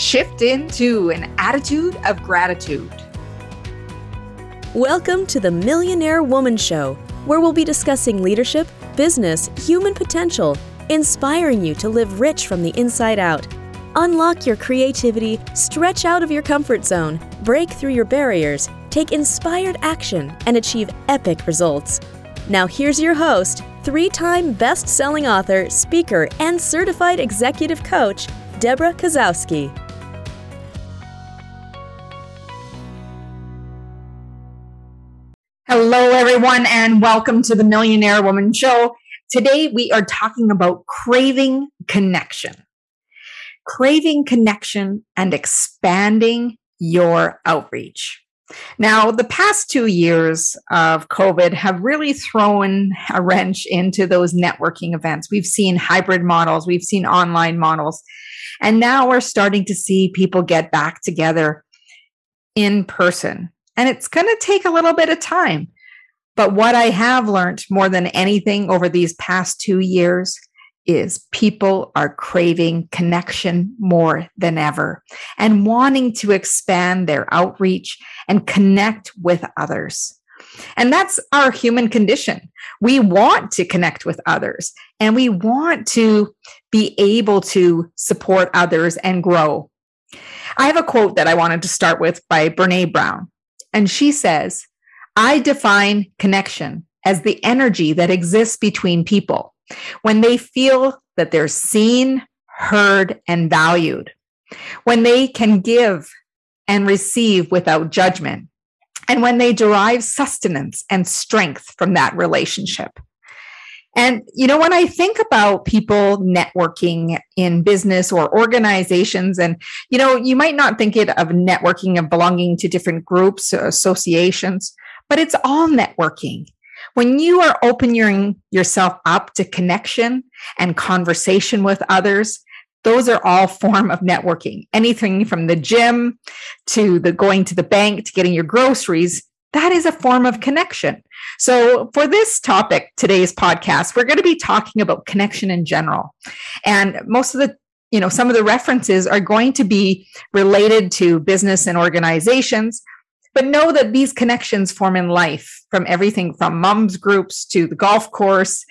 shift into an attitude of gratitude. Welcome to the Millionaire Woman Show, where we'll be discussing leadership, business, human potential, inspiring you to live rich from the inside out. Unlock your creativity, stretch out of your comfort zone, break through your barriers, take inspired action, and achieve epic results. Now, here's your host, three time best selling author, speaker, and certified executive coach, Debra Kasowski. Hello, everyone, and welcome to the Millionaire Woman Show. Today, we are talking about craving connection, craving connection, and expanding your outreach. Now, the past two years of COVID have really thrown a wrench into those networking events. We've seen hybrid models, we've seen online models, and now we're starting to see people get back together in person. And it's going to take a little bit of time. But what I have learned more than anything over these past two years is people are craving connection more than ever and wanting to expand their outreach and connect with others. And that's our human condition. We want to connect with others and we want to be able to support others and grow. I have a quote that I wanted to start with by Brene Brown. And she says, I define connection as the energy that exists between people. When they feel that they're seen, heard, and valued, when they can give and receive without judgment, and when they derive sustenance and strength from that relationship. And, you know, when I think about people networking in business or organizations, and, you know, you might not think it of networking of belonging to different groups, associations, but it's all networking. When you are opening yourself up to connection and conversation with others, those are all form of networking. Anything from the gym to the going to the bank to getting your groceries, that is a form of connection. So for this topic, today's podcast, we're going to be talking about connection in general. And most of the you know, some of the references are going to be related to business and organizations, but know that these connections form in life from everything from moms groups to the golf course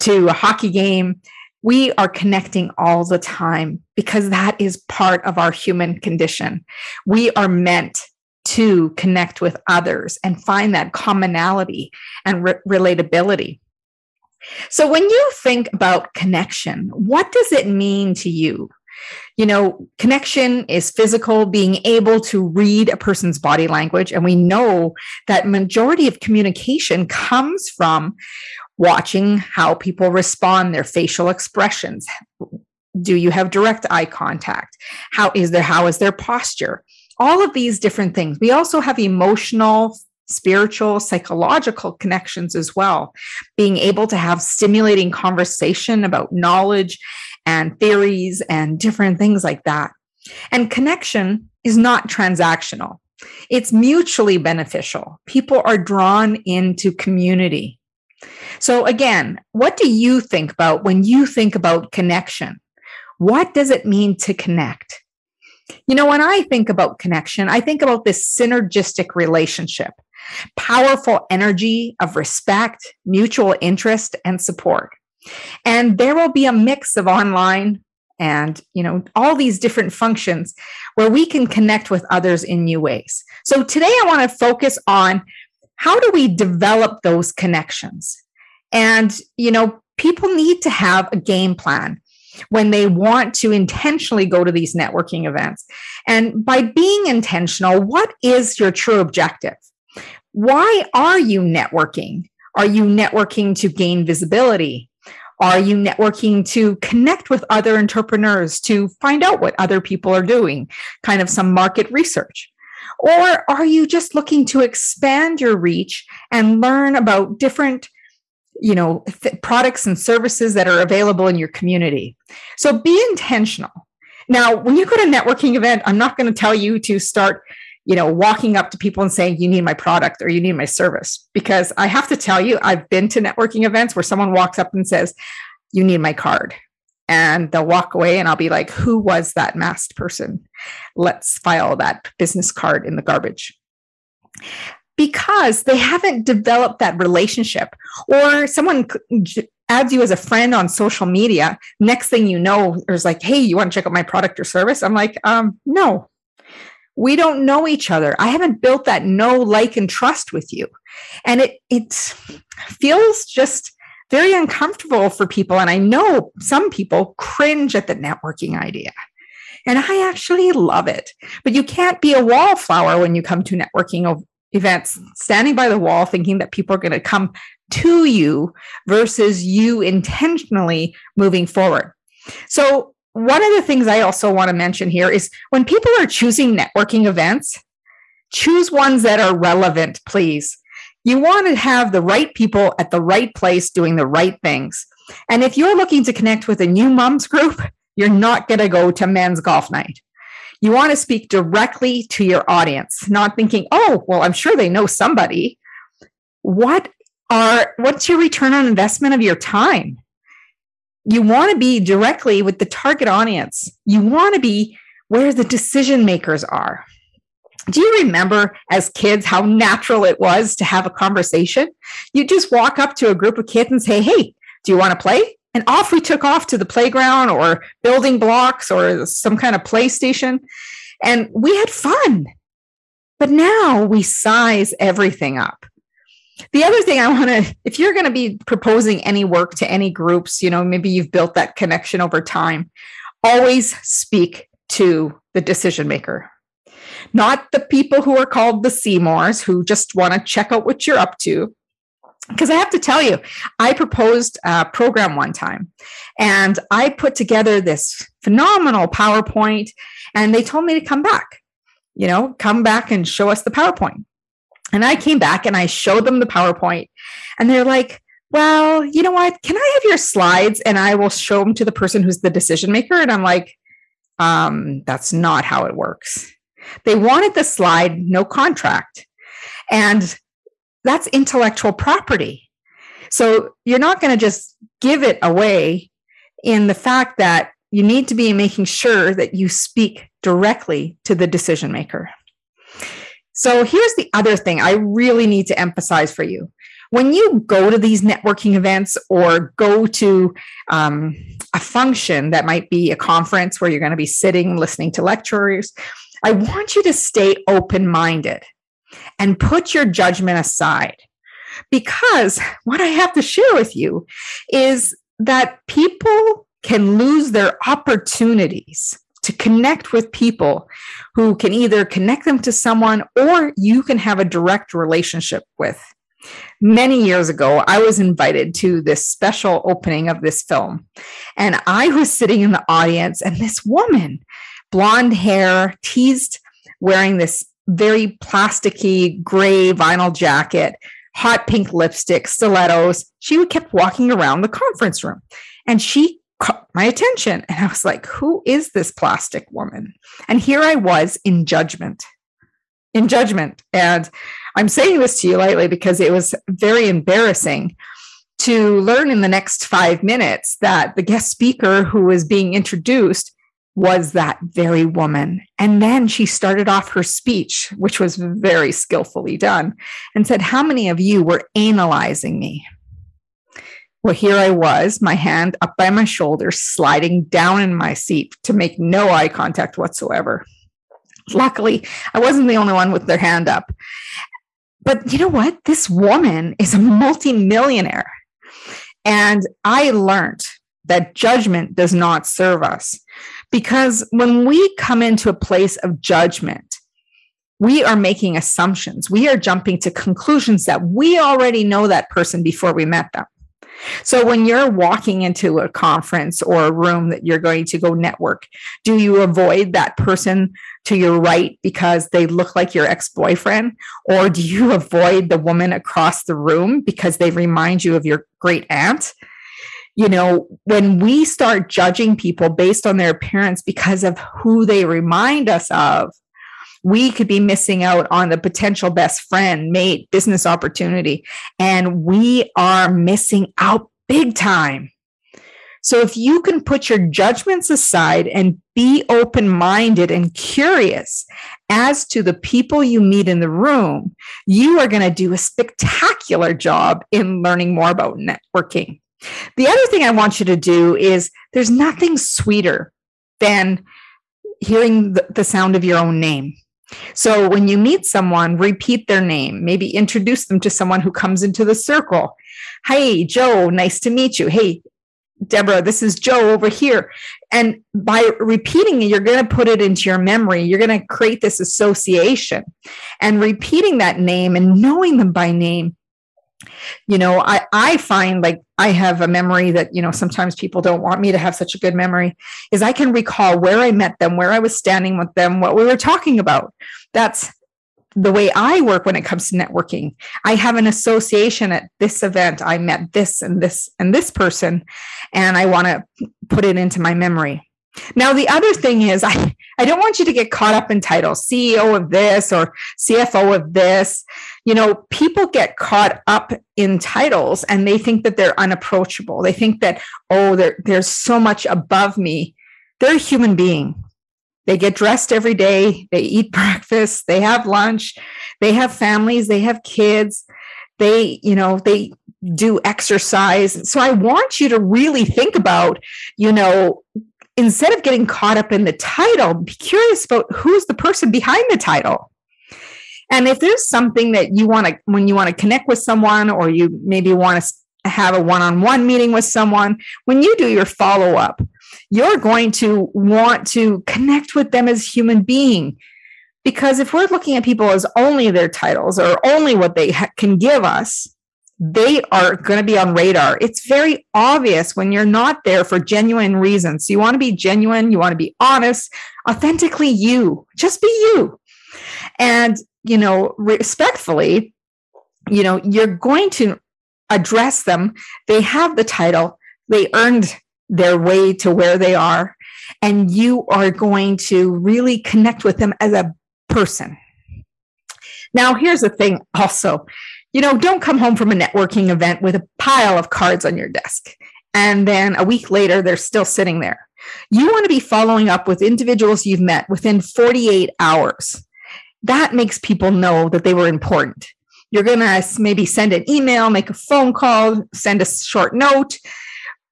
to a hockey game. We are connecting all the time because that is part of our human condition. We are meant to connect with others and find that commonality and re- relatability. So, when you think about connection, what does it mean to you? You know, connection is physical, being able to read a person's body language. And we know that majority of communication comes from watching how people respond, their facial expressions. Do you have direct eye contact? How is there, how is their posture? All of these different things. We also have emotional, spiritual, psychological connections as well. Being able to have stimulating conversation about knowledge and theories and different things like that. And connection is not transactional. It's mutually beneficial. People are drawn into community. So, again, what do you think about when you think about connection? What does it mean to connect? You know, when I think about connection, I think about this synergistic relationship, powerful energy of respect, mutual interest, and support. And there will be a mix of online and you know all these different functions where we can connect with others in new ways. So today I want to focus on how do we develop those connections? And you know people need to have a game plan when they want to intentionally go to these networking events. And by being intentional, what is your true objective? Why are you networking? Are you networking to gain visibility? Are you networking to connect with other entrepreneurs to find out what other people are doing, kind of some market research? Or are you just looking to expand your reach and learn about different you know th- products and services that are available in your community so be intentional now when you go to a networking event i'm not going to tell you to start you know, walking up to people and saying, you need my product or you need my service. Because I have to tell you, I've been to networking events where someone walks up and says, you need my card. and they'll walk away and I'll be like, who was that masked person? Let's file that business card in the garbage. Because they haven't developed that relationship, or someone adds you as a friend on social media. Next thing you know, there's like, hey, you want to check out my product or service? I'm like, um, no, we don't know each other. I haven't built that know, like, and trust with you. And it it feels just very uncomfortable for people. And I know some people cringe at the networking idea. And I actually love it. But you can't be a wallflower when you come to networking events, standing by the wall thinking that people are going to come to you versus you intentionally moving forward. So, one of the things I also want to mention here is when people are choosing networking events, choose ones that are relevant, please you want to have the right people at the right place doing the right things. And if you're looking to connect with a new moms group, you're not going to go to men's golf night. You want to speak directly to your audience, not thinking, oh, well, I'm sure they know somebody. What are what's your return on investment of your time? You want to be directly with the target audience. You want to be where the decision makers are do you remember as kids how natural it was to have a conversation? You just walk up to a group of kids and say, Hey, do you want to play? And off we took off to the playground or building blocks or some kind of PlayStation. And we had fun. But now we size everything up. The other thing I want to, if you're going to be proposing any work to any groups, you know, maybe you've built that connection over time, always speak to the decision maker not the people who are called the Seymours who just want to check out what you're up to. Because I have to tell you, I proposed a program one time and I put together this phenomenal PowerPoint, and they told me to come back, you know, come back and show us the PowerPoint. And I came back and I showed them the PowerPoint, and they're like, well, you know what? Can I have your slides and I will show them to the person who's the decision maker? And I'm like, um, that's not how it works. They wanted the slide, no contract. And that's intellectual property. So you're not going to just give it away in the fact that you need to be making sure that you speak directly to the decision maker. So here's the other thing I really need to emphasize for you. When you go to these networking events or go to um, a function that might be a conference where you're going to be sitting listening to lecturers, I want you to stay open minded and put your judgment aside. Because what I have to share with you is that people can lose their opportunities to connect with people who can either connect them to someone or you can have a direct relationship with. Many years ago, I was invited to this special opening of this film, and I was sitting in the audience, and this woman blonde hair, teased, wearing this very plasticky gray vinyl jacket, hot pink lipstick, stilettos. She kept walking around the conference room and she caught my attention. And I was like, who is this plastic woman? And here I was in judgment, in judgment. And I'm saying this to you lightly because it was very embarrassing to learn in the next five minutes that the guest speaker who was being introduced was that very woman. And then she started off her speech, which was very skillfully done, and said, How many of you were analyzing me? Well, here I was, my hand up by my shoulder, sliding down in my seat to make no eye contact whatsoever. Luckily, I wasn't the only one with their hand up. But you know what? This woman is a multimillionaire. And I learned that judgment does not serve us. Because when we come into a place of judgment, we are making assumptions. We are jumping to conclusions that we already know that person before we met them. So when you're walking into a conference or a room that you're going to go network, do you avoid that person to your right because they look like your ex-boyfriend or do you avoid the woman across the room because they remind you of your great aunt? You know, when we start judging people based on their appearance because of who they remind us of, we could be missing out on the potential best friend, mate, business opportunity. And we are missing out big time. So if you can put your judgments aside and be open minded and curious as to the people you meet in the room, you are going to do a spectacular job in learning more about networking. The other thing I want you to do is there's nothing sweeter than hearing the, the sound of your own name. So when you meet someone, repeat their name, maybe introduce them to someone who comes into the circle. Hey, Joe, nice to meet you. Hey, Deborah, this is Joe over here. And by repeating it, you're going to put it into your memory. You're going to create this association. And repeating that name and knowing them by name you know i i find like i have a memory that you know sometimes people don't want me to have such a good memory is i can recall where i met them where i was standing with them what we were talking about. That's the way i work when it comes to networking. I have an association at this event. I met this and this and this person and i want to put it into my memory now, the other thing is, I, I don't want you to get caught up in titles, CEO of this or CFO of this. You know, people get caught up in titles and they think that they're unapproachable. They think that, oh, there's so much above me. They're a human being. They get dressed every day, they eat breakfast, they have lunch, they have families, they have kids, they, you know, they do exercise. So I want you to really think about, you know, instead of getting caught up in the title, be curious about who's the person behind the title. And if there's something that you want to, when you want to connect with someone, or you maybe want to have a one on one meeting with someone, when you do your follow up, you're going to want to connect with them as human being. Because if we're looking at people as only their titles or only what they ha- can give us, they are going to be on radar. It's very obvious when you're not there for genuine reasons. You want to be genuine, you want to be honest, authentically you, just be you. And, you know, respectfully, you know, you're going to address them. They have the title, they earned their way to where they are, and you are going to really connect with them as a person. Now, here's the thing also you know, don't come home from a networking event with a pile of cards on your desk. And then a week later, they're still sitting there. You want to be following up with individuals you've met within 48 hours. That makes people know that they were important. You're going to maybe send an email, make a phone call, send a short note,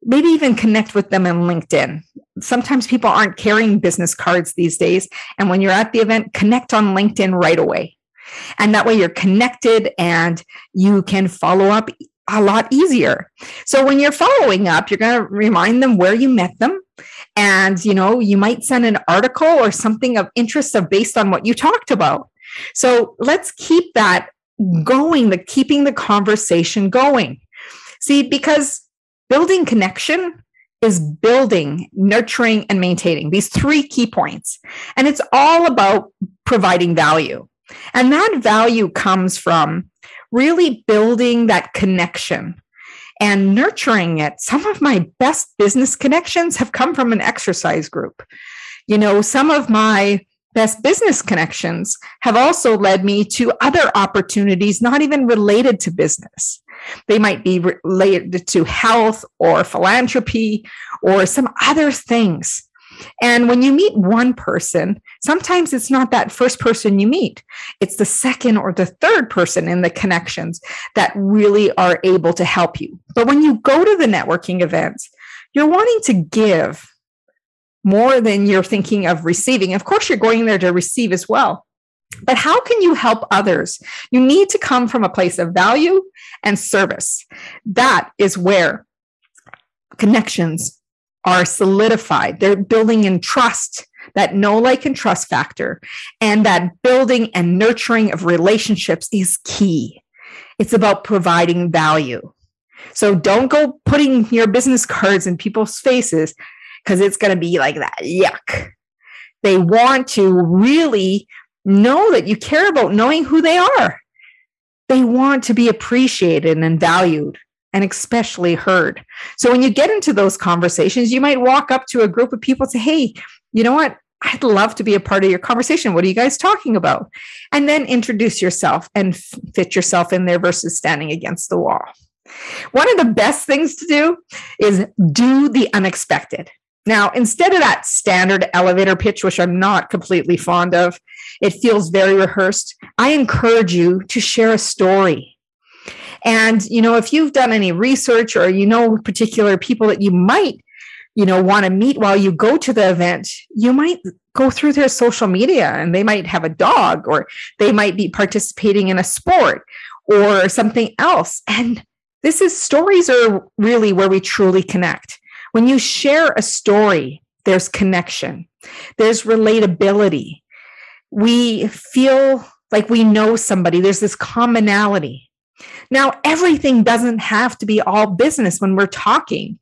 maybe even connect with them on LinkedIn. Sometimes people aren't carrying business cards these days. And when you're at the event, connect on LinkedIn right away. And that way you're connected and you can follow up a lot easier. So when you're following up, you're going to remind them where you met them. And, you know, you might send an article or something of interest based on what you talked about. So let's keep that going, the keeping the conversation going. See, because building connection is building, nurturing, and maintaining these three key points. And it's all about providing value. And that value comes from really building that connection and nurturing it. Some of my best business connections have come from an exercise group. You know, some of my best business connections have also led me to other opportunities not even related to business. They might be related to health or philanthropy or some other things. And when you meet one person, sometimes it's not that first person you meet, it's the second or the third person in the connections that really are able to help you. But when you go to the networking events, you're wanting to give more than you're thinking of receiving. Of course, you're going there to receive as well. But how can you help others? You need to come from a place of value and service. That is where connections are solidified. They're building in trust, that know, like, and trust factor. And that building and nurturing of relationships is key. It's about providing value. So don't go putting your business cards in people's faces because it's going to be like that. Yuck. They want to really know that you care about knowing who they are. They want to be appreciated and valued and especially heard. So when you get into those conversations, you might walk up to a group of people and say, Hey, you know what? I'd love to be a part of your conversation. What are you guys talking about? And then introduce yourself and fit yourself in there versus standing against the wall. One of the best things to do is do the unexpected. Now, instead of that standard elevator pitch, which I'm not completely fond of, it feels very rehearsed. I encourage you to share a story. And, you know, if you've done any research or you know particular people that you might, you know, want to meet while you go to the event, you might go through their social media and they might have a dog or they might be participating in a sport or something else. And this is stories are really where we truly connect. When you share a story, there's connection, there's relatability. We feel like we know somebody, there's this commonality. Now, everything doesn't have to be all business when we're talking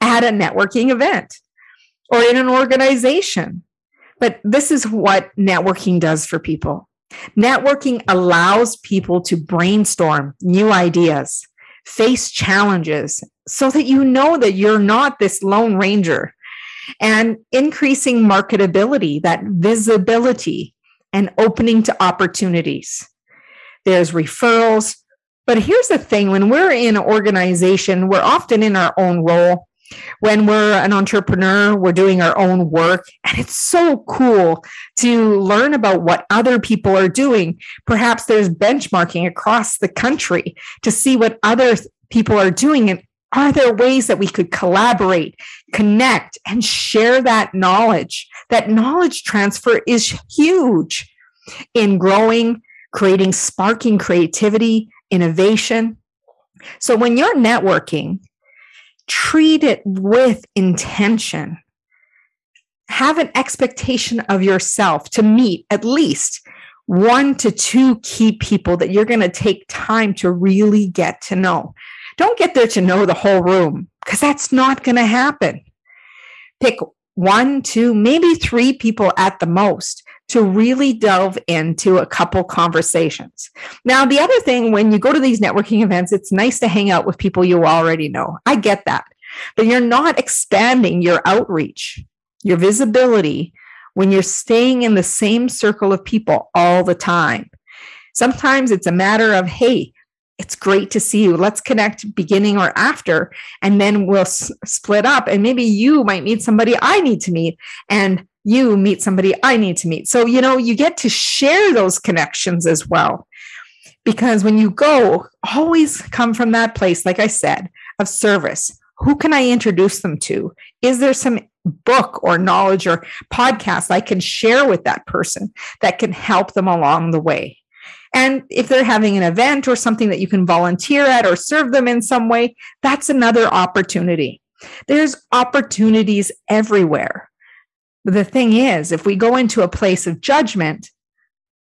at a networking event or in an organization. But this is what networking does for people. Networking allows people to brainstorm new ideas, face challenges, so that you know that you're not this lone ranger and increasing marketability, that visibility, and opening to opportunities. There's referrals. But here's the thing when we're in an organization, we're often in our own role. When we're an entrepreneur, we're doing our own work. And it's so cool to learn about what other people are doing. Perhaps there's benchmarking across the country to see what other people are doing and are there ways that we could collaborate, connect, and share that knowledge? That knowledge transfer is huge in growing, creating, sparking creativity, innovation. So when you're networking, treat it with intention. Have an expectation of yourself to meet at least one to two key people that you're going to take time to really get to know. Don't get there to know the whole room because that's not going to happen. Pick one, two, maybe three people at the most to really delve into a couple conversations. Now, the other thing, when you go to these networking events, it's nice to hang out with people you already know. I get that. But you're not expanding your outreach, your visibility, when you're staying in the same circle of people all the time. Sometimes it's a matter of, hey, it's great to see you. Let's connect beginning or after, and then we'll s- split up. And maybe you might meet somebody I need to meet, and you meet somebody I need to meet. So, you know, you get to share those connections as well. Because when you go, always come from that place, like I said, of service. Who can I introduce them to? Is there some book or knowledge or podcast I can share with that person that can help them along the way? And if they're having an event or something that you can volunteer at or serve them in some way, that's another opportunity. There's opportunities everywhere. The thing is, if we go into a place of judgment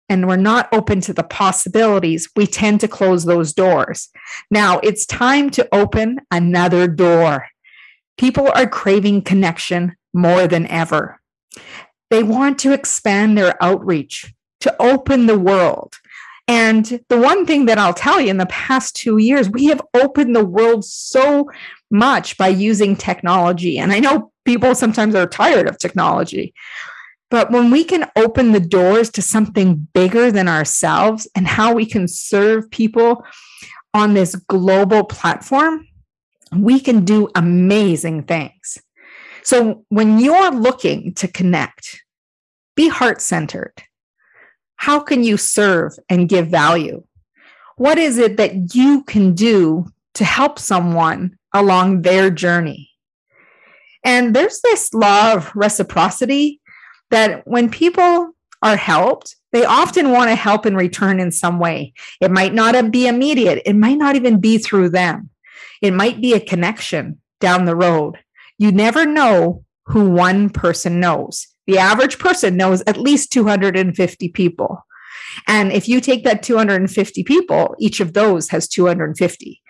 and we're not open to the possibilities, we tend to close those doors. Now it's time to open another door. People are craving connection more than ever. They want to expand their outreach, to open the world, and the one thing that I'll tell you in the past two years, we have opened the world so much by using technology. And I know people sometimes are tired of technology, but when we can open the doors to something bigger than ourselves and how we can serve people on this global platform, we can do amazing things. So when you're looking to connect, be heart centered how can you serve and give value? What is it that you can do to help someone along their journey? And there's this law of reciprocity that when people are helped, they often want to help in return in some way. It might not be immediate, it might not even be through them. It might be a connection down the road. You never know who one person knows. The average person knows at least 250 people. And if you take that 250 people, each of those has 250.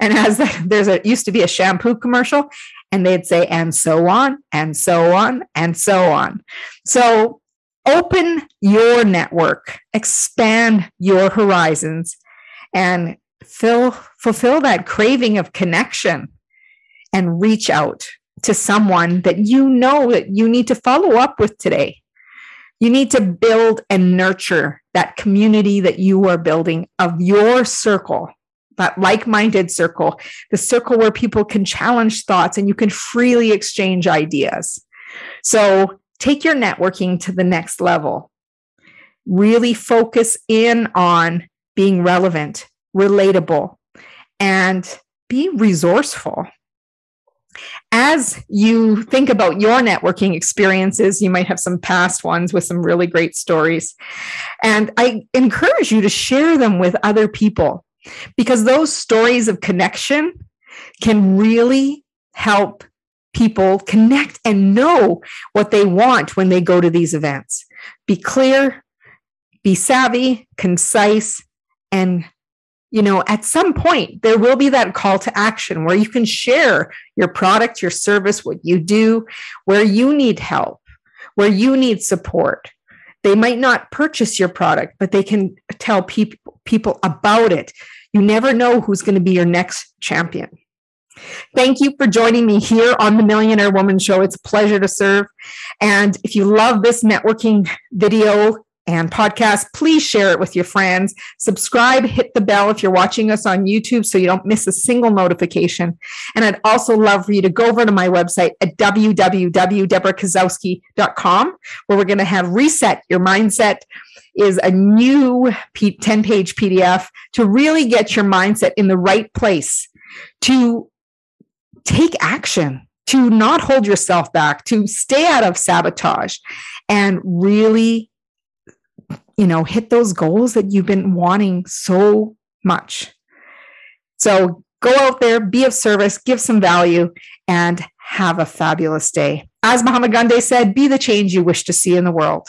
And as there's a used to be a shampoo commercial, and they'd say, and so on, and so on, and so on. So open your network, expand your horizons, and fill, fulfill that craving of connection and reach out to someone that you know that you need to follow up with today. You need to build and nurture that community that you are building of your circle, that like minded circle, the circle where people can challenge thoughts and you can freely exchange ideas. So take your networking to the next level. Really focus in on being relevant, relatable, and be resourceful. As you think about your networking experiences, you might have some past ones with some really great stories. And I encourage you to share them with other people because those stories of connection can really help people connect and know what they want when they go to these events. Be clear, be savvy, concise, and you know, at some point, there will be that call to action where you can share your product, your service, what you do, where you need help, where you need support. They might not purchase your product, but they can tell people people about it. You never know who's going to be your next champion. Thank you for joining me here on the Millionaire Woman Show. It's a pleasure to serve. And if you love this networking video, and podcast, please share it with your friends. Subscribe, hit the bell if you're watching us on YouTube so you don't miss a single notification. And I'd also love for you to go over to my website at www.debrakasowski.com, where we're going to have Reset Your Mindset is a new 10 page PDF to really get your mindset in the right place to take action to not hold yourself back, to stay out of sabotage, and really you know, hit those goals that you've been wanting so much. So go out there, be of service, give some value, and have a fabulous day. As Mahatma Gandhi said, be the change you wish to see in the world.